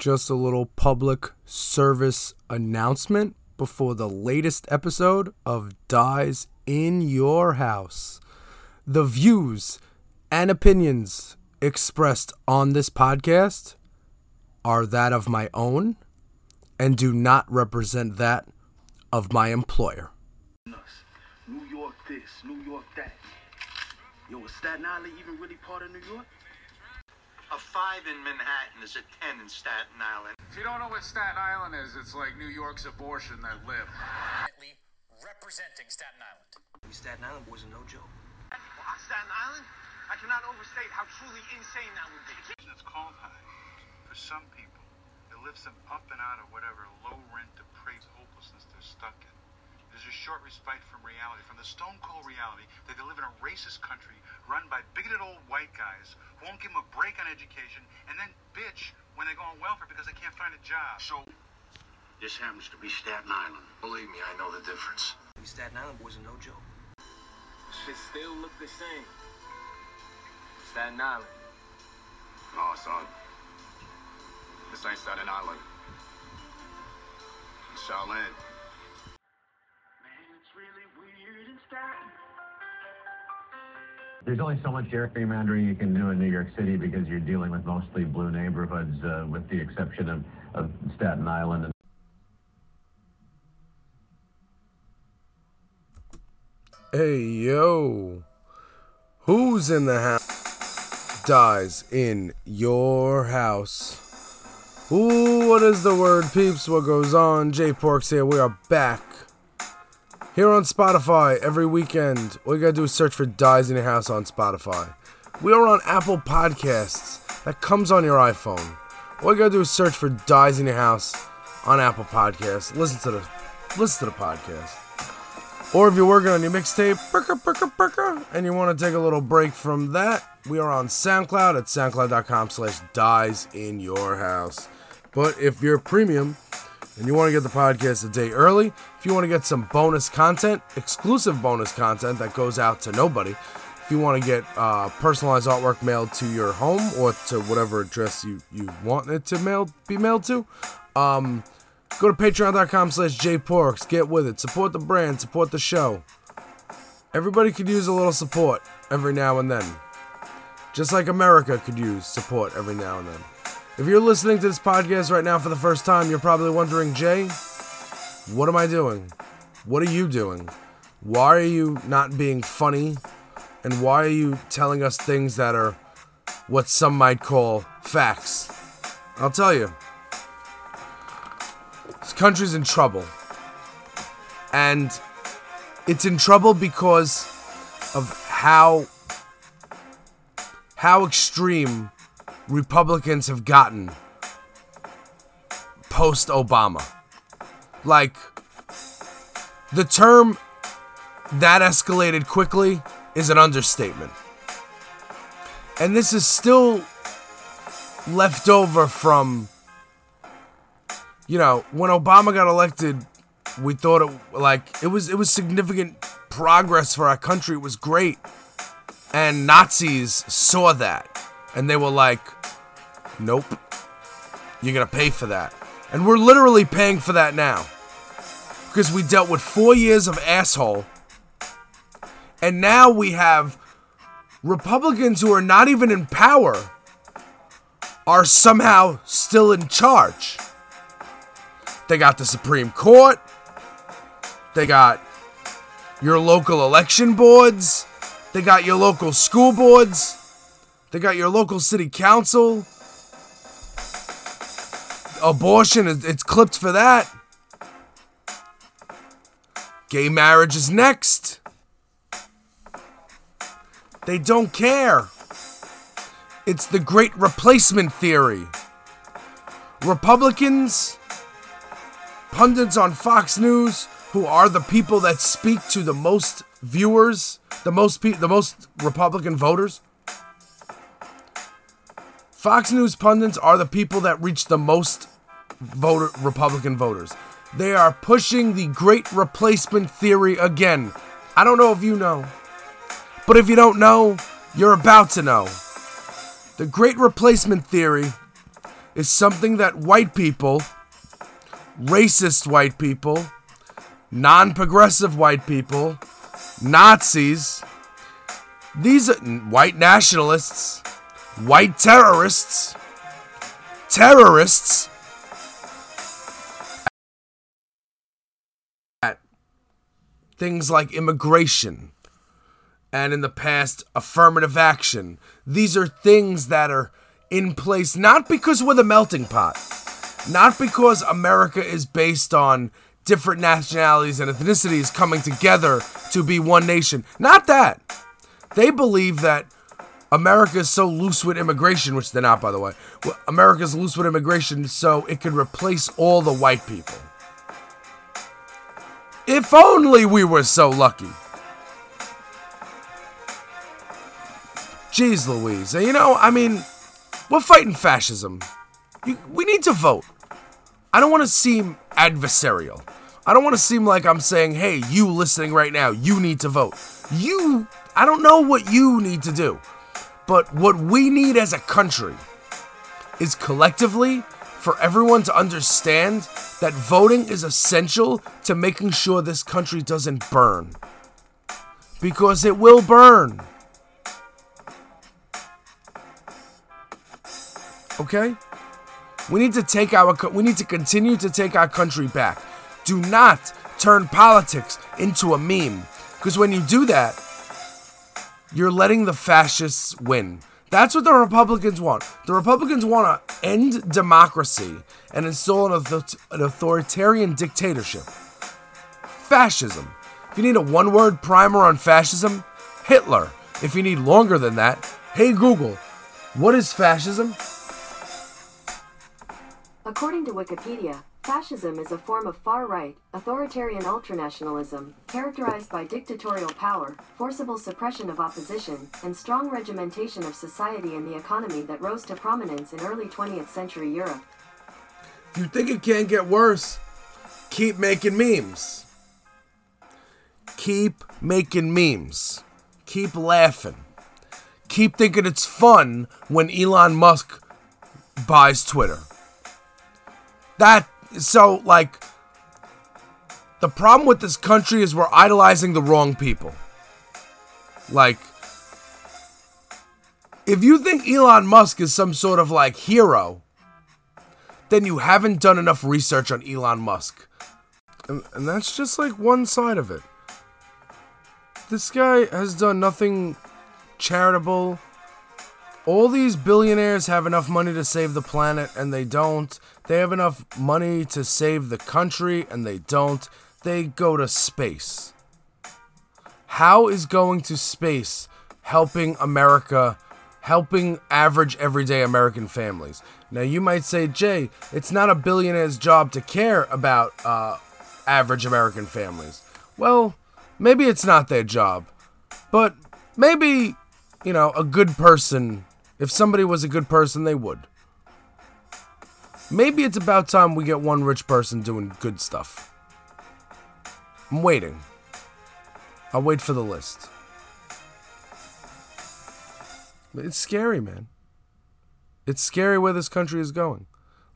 just a little public service announcement before the latest episode of Dies in Your House. The views and opinions expressed on this podcast are that of my own and do not represent that of my employer. New York this, New York that. Yo, is Staten Island even really part of New York? A five in Manhattan is a ten in Staten Island. If you don't know what Staten Island is, it's like New York's abortion that lived. representing Staten Island. We Staten Island boys are no joke. Well, on Staten Island, I cannot overstate how truly insane that would be. It's cold high. For some people, it lifts them up and out of whatever low rent, depraved hopelessness they're stuck in. There's a short respite from reality, from the stone cold reality that they live in a racist country run by bigoted old white guys who won't give them a break on education and then bitch when they go on welfare because they can't find a job. So, this happens to be Staten Island. Believe me, I know the difference. We Staten Island boys are no joke. Shit still look the same. Staten Island. No, son. This ain't Staten Island. It's Shaolin. There's only so much gerrymandering you can do in New York City because you're dealing with mostly blue neighborhoods, uh, with the exception of, of Staten Island. And Hey, yo. Who's in the house? Dies in your house. Ooh, what is the word, peeps? What goes on? J Porks here. We are back. Here on Spotify every weekend. All you gotta do is search for Dies in Your House on Spotify. We are on Apple Podcasts. That comes on your iPhone. All you gotta do is search for Dies in Your House on Apple Podcasts. Listen to the listen to the podcast. Or if you're working on your mixtape, burka, burka, burka, and you want to take a little break from that, we are on SoundCloud at soundcloud.com slash dies in your house. But if you're premium and you want to get the podcast a day early, if you want to get some bonus content, exclusive bonus content that goes out to nobody, if you want to get uh, personalized artwork mailed to your home or to whatever address you, you want it to mail be mailed to, um, Go to patreon.com slash jporks. Get with it. Support the brand. Support the show. Everybody could use a little support every now and then. Just like America could use support every now and then. If you're listening to this podcast right now for the first time, you're probably wondering, Jay, what am I doing? What are you doing? Why are you not being funny? And why are you telling us things that are what some might call facts? I'll tell you. This country's in trouble. And it's in trouble because of how how extreme Republicans have gotten post Obama. Like the term that escalated quickly is an understatement. And this is still left over from you know, when Obama got elected, we thought it like it was it was significant progress for our country. It was great. And Nazis saw that and they were like, "Nope. You're to pay for that." And we're literally paying for that now. Because we dealt with 4 years of asshole. And now we have Republicans who are not even in power are somehow still in charge. They got the Supreme Court. They got your local election boards. They got your local school boards. They got your local city council. Abortion, it's clipped for that. Gay marriage is next. They don't care. It's the great replacement theory. Republicans pundits on Fox News who are the people that speak to the most viewers, the most pe- the most Republican voters. Fox News pundits are the people that reach the most voter Republican voters. They are pushing the great replacement theory again. I don't know if you know, but if you don't know, you're about to know. The great replacement theory is something that white people, racist white people, non progressive white people, Nazis, these white nationalists, white terrorists, terrorists, things like immigration and in the past affirmative action. These are things that are in place not because we're the melting pot, not because America is based on different nationalities and ethnicities coming together to be one nation. Not that. They believe that America is so loose with immigration, which they're not, by the way. America's loose with immigration so it can replace all the white people. If only we were so lucky. Jeez Louise. You know, I mean, we're fighting fascism. You, we need to vote. I don't want to seem adversarial. I don't want to seem like I'm saying, hey, you listening right now, you need to vote. You, I don't know what you need to do. But what we need as a country is collectively for everyone to understand that voting is essential to making sure this country doesn't burn. Because it will burn. Okay? We need to take our we need to continue to take our country back. Do not turn politics into a meme because when you do that, you're letting the fascists win. That's what the Republicans want. The Republicans want to end democracy and install an, an authoritarian dictatorship. Fascism. If you need a one word primer on fascism, Hitler. If you need longer than that, hey Google, what is fascism? According to Wikipedia, fascism is a form of far right, authoritarian ultranationalism, characterized by dictatorial power, forcible suppression of opposition, and strong regimentation of society and the economy that rose to prominence in early 20th century Europe. If you think it can't get worse, keep making memes. Keep making memes. Keep laughing. Keep thinking it's fun when Elon Musk buys Twitter. That so like the problem with this country is we're idolizing the wrong people. Like if you think Elon Musk is some sort of like hero, then you haven't done enough research on Elon Musk. And, and that's just like one side of it. This guy has done nothing charitable. All these billionaires have enough money to save the planet, and they don't. They have enough money to save the country, and they don't. They go to space. How is going to space helping America, helping average everyday American families? Now, you might say, Jay, it's not a billionaire's job to care about uh, average American families. Well, maybe it's not their job, but maybe, you know, a good person, if somebody was a good person, they would. Maybe it's about time we get one rich person doing good stuff. I'm waiting. I'll wait for the list. It's scary, man. It's scary where this country is going.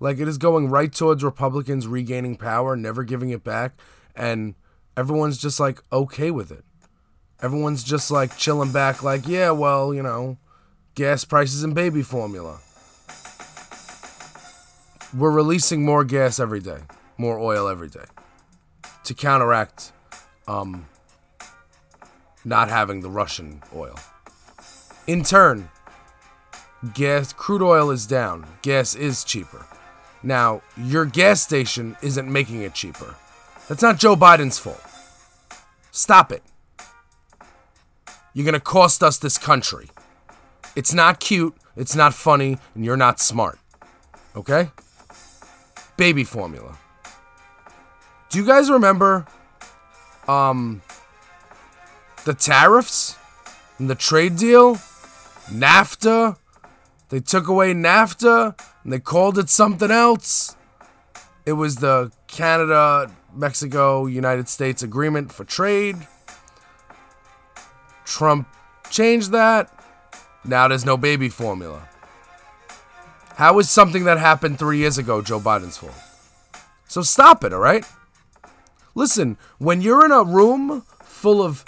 Like it is going right towards Republicans regaining power, never giving it back, and everyone's just like okay with it. Everyone's just like chilling back, like, yeah, well, you know, gas prices and baby formula. We're releasing more gas every day, more oil every day to counteract um, not having the Russian oil. In turn, gas crude oil is down. Gas is cheaper. Now, your gas station isn't making it cheaper. That's not Joe Biden's fault. Stop it. You're going to cost us this country. It's not cute, it's not funny, and you're not smart. Okay? Baby formula. Do you guys remember um the tariffs and the trade deal? NAFTA? They took away NAFTA and they called it something else. It was the Canada, Mexico, United States Agreement for Trade. Trump changed that. Now there's no baby formula. How is something that happened three years ago Joe Biden's fault? So stop it, all right? Listen, when you're in a room full of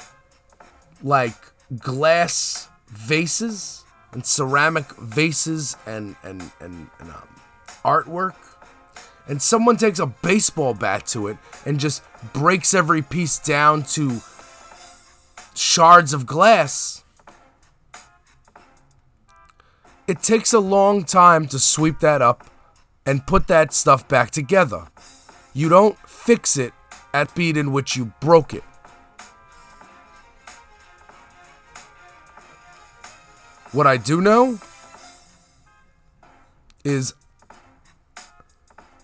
like glass vases and ceramic vases and and and, and um, artwork, and someone takes a baseball bat to it and just breaks every piece down to shards of glass. It takes a long time to sweep that up and put that stuff back together. You don't fix it at the speed in which you broke it. What I do know is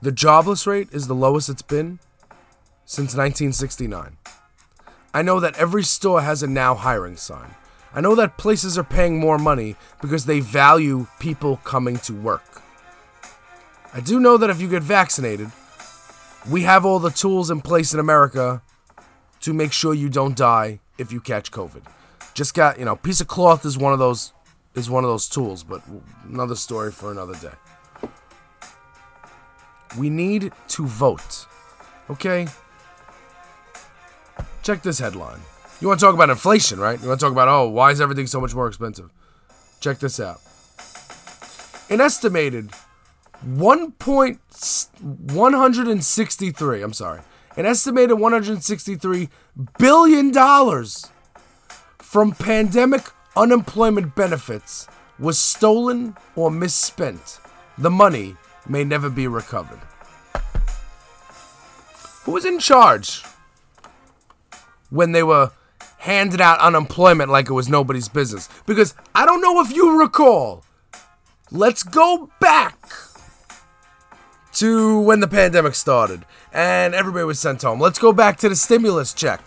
the jobless rate is the lowest it's been since 1969. I know that every store has a now hiring sign. I know that places are paying more money because they value people coming to work. I do know that if you get vaccinated, we have all the tools in place in America to make sure you don't die if you catch COVID. Just got, you know, piece of cloth is one of those is one of those tools, but another story for another day. We need to vote. Okay? Check this headline. You want to talk about inflation, right? You want to talk about, oh, why is everything so much more expensive? Check this out. An estimated 1.163, I'm sorry, an estimated 163 billion dollars from pandemic unemployment benefits was stolen or misspent. The money may never be recovered. Who was in charge when they were handing out unemployment like it was nobody's business? Because I don't know if you recall. Let's go back to when the pandemic started and everybody was sent home. Let's go back to the stimulus check.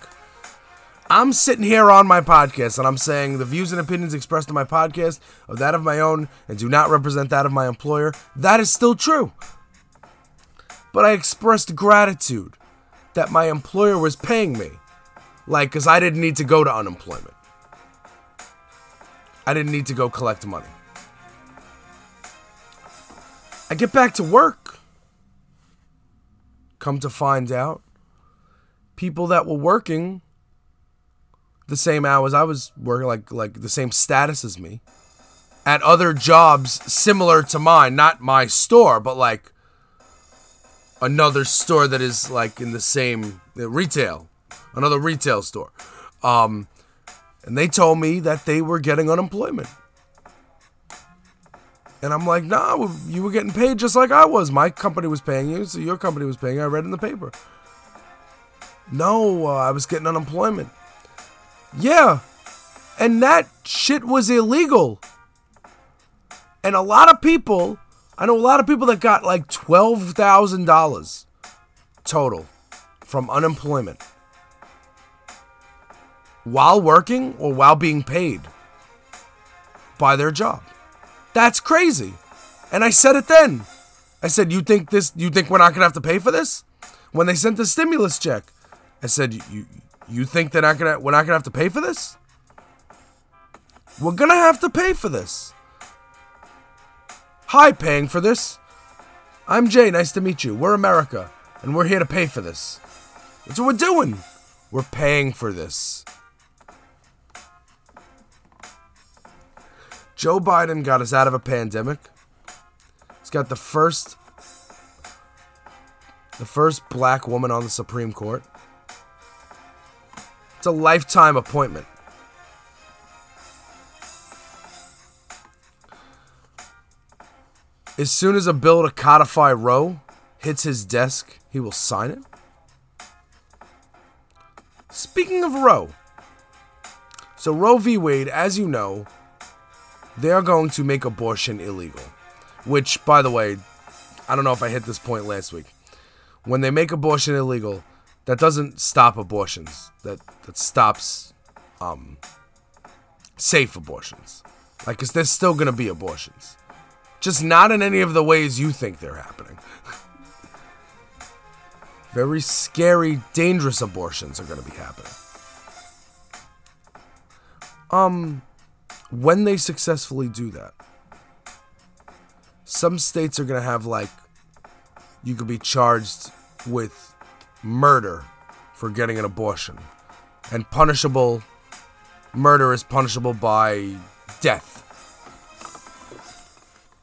I'm sitting here on my podcast and I'm saying the views and opinions expressed in my podcast are that of my own and do not represent that of my employer. That is still true. But I expressed gratitude that my employer was paying me. Like, because I didn't need to go to unemployment, I didn't need to go collect money. I get back to work. Come to find out, people that were working the same hours I was working, like like the same status as me, at other jobs similar to mine, not my store, but like another store that is like in the same uh, retail, another retail store. Um, and they told me that they were getting unemployment. And I'm like, nah, you were getting paid just like I was. My company was paying you, so your company was paying you. I read in the paper. No, uh, I was getting unemployment. Yeah. And that shit was illegal. And a lot of people, I know a lot of people that got like $12,000 total from unemployment while working or while being paid by their job. That's crazy. And I said it then. I said, "You think this you think we're not to have to pay for this?" When they sent the stimulus check. I said, "You you think they're not gonna we're not gonna have to pay for this? We're gonna have to pay for this. Hi, paying for this. I'm Jay, nice to meet you. We're America, and we're here to pay for this. That's what we're doing. We're paying for this. Joe Biden got us out of a pandemic. He's got the first the first black woman on the Supreme Court. It's a lifetime appointment. As soon as a bill to codify Roe hits his desk, he will sign it. Speaking of Roe, so Roe v. Wade, as you know, they are going to make abortion illegal. Which, by the way, I don't know if I hit this point last week. When they make abortion illegal, that doesn't stop abortions. That that stops um, safe abortions. Like, cause there's still gonna be abortions, just not in any of the ways you think they're happening. Very scary, dangerous abortions are gonna be happening. Um, when they successfully do that, some states are going to have like you could be charged with murder for getting an abortion and punishable murder is punishable by death.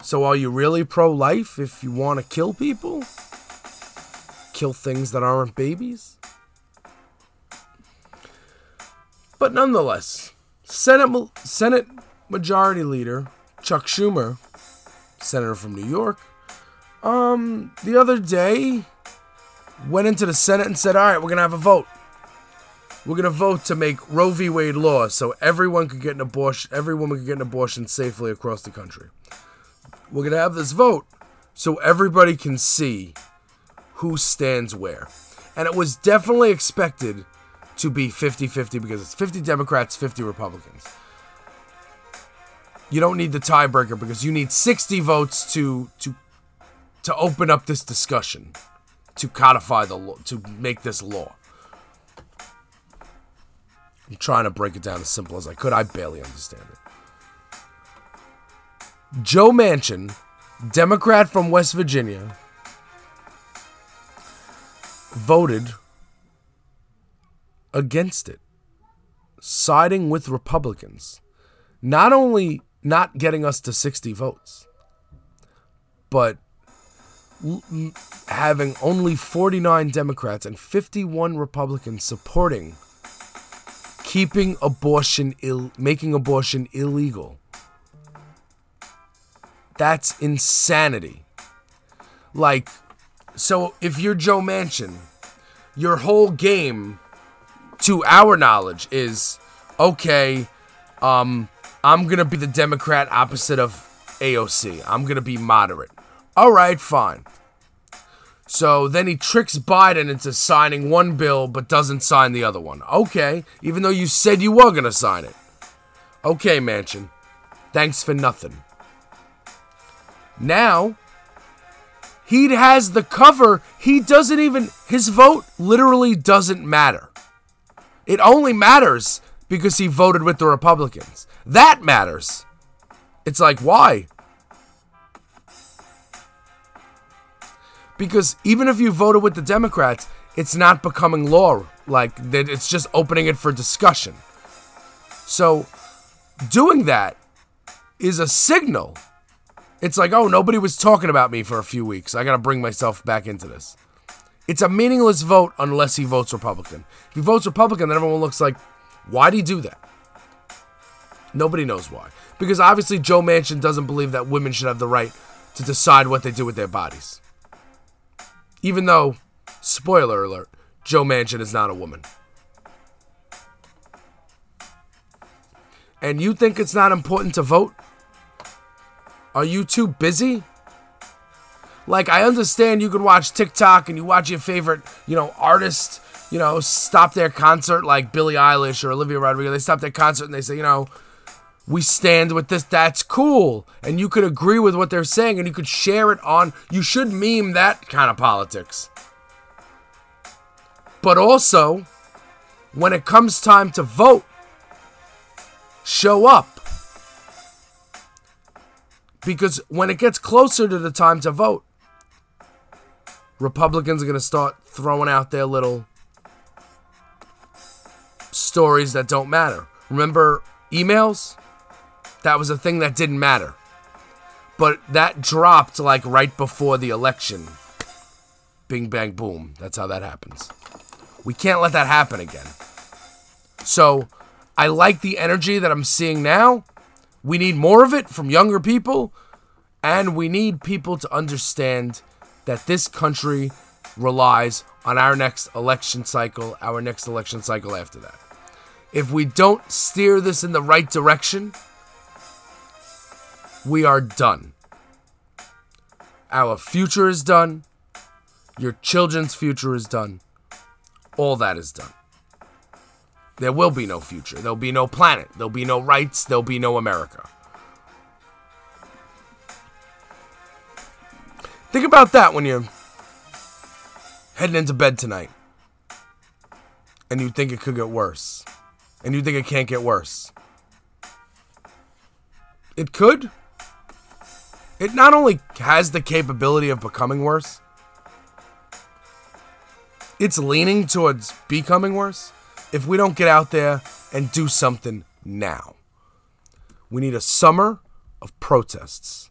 So are you really pro-life if you want to kill people? Kill things that aren't babies? But nonetheless, Senate Senate Majority Leader Chuck Schumer, senator from New York, um, the other day went into the Senate and said, "All right, we're gonna have a vote. We're gonna vote to make Roe v. Wade law, so everyone could get an abortion. Every woman could get an abortion safely across the country. We're gonna have this vote so everybody can see who stands where." And it was definitely expected to be 50-50 because it's 50 Democrats, 50 Republicans. You don't need the tiebreaker because you need 60 votes to to to open up this discussion, to codify the law, to make this law. I'm trying to break it down as simple as I could. I barely understand it. Joe Manchin, Democrat from West Virginia, voted against it, siding with Republicans. Not only not getting us to 60 votes, but having only 49 Democrats and 51 Republicans supporting keeping abortion Ill- making abortion illegal. That's insanity. Like so if you're Joe Manchin, your whole game to our knowledge is okay, um I'm to be the Democrat opposite of AOC. I'm to be moderate. All right, fine. So then he tricks Biden into signing one bill but doesn't sign the other one. Okay, even though you said you were to sign it. Okay, Manchin. Thanks for nothing. Now, he has the cover. He doesn't even, his vote literally doesn't matter. It only matters because he voted with the Republicans. That matters. It's like, why? Because even if you voted with the Democrats, it's not becoming law. Like, it's just opening it for discussion. So, doing that is a signal. It's like, oh, nobody was talking about me for a few weeks. I got to bring myself back into this. It's a meaningless vote unless he votes Republican. If he votes Republican, then everyone looks like, why did he do that? Nobody knows why. Because obviously Joe Manchin doesn't believe that women should have the right to decide what they do with their bodies. Even though, spoiler alert, Joe Manchin is not a woman. And you think it's not important to vote? Are you too busy? Like, I understand you could watch TikTok and you watch your favorite, you know, artist, you know, stop their concert like Billie Eilish or Olivia Rodrigo. They stop their concert and they say, you know, we stand with this. That's cool. And you could agree with what they're saying and you could share it on. You should meme that kind of politics. But also, when it comes time to vote, show up. Because when it gets closer to the time to vote, Republicans are going to start throwing out their little stories that don't matter. Remember emails? That was a thing that didn't matter. But that dropped like right before the election. Bing, bang, boom. That's how that happens. We can't let that happen again. So I like the energy that I'm seeing now. We need more of it from younger people. And we need people to understand that this country relies on our next election cycle, our next election cycle after that. If we don't steer this in the right direction, we are done. Our future is done. Your children's future is done. All that is done. There will be no future. There'll be no planet. There'll be no rights. There'll be no America. Think about that when you're heading into bed tonight and you think it could get worse and you think it can't get worse. It could. It not only has the capability of becoming worse, it's leaning towards becoming worse if we don't get out there and do something now. We need a summer of protests.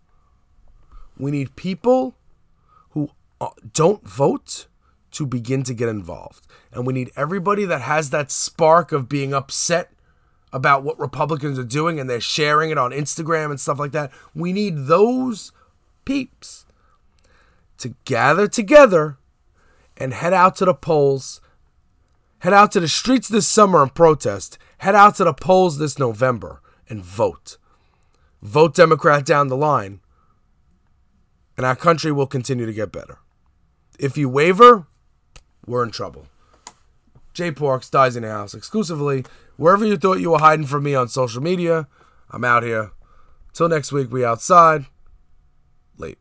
We need people Uh, don't vote to begin to get involved. And we need everybody that has that spark of being upset about what Republicans are doing and they're sharing it on Instagram and stuff like that. We need those peeps to gather together and head out to the polls, head out to the streets this summer and protest, head out to the polls this November and vote. Vote Democrat down the line, and our country will continue to get better. If you waver, we're in trouble. Jay Porks dies in the house exclusively wherever you thought you were hiding from me on social media. I'm out here. Till next week, we outside. Late.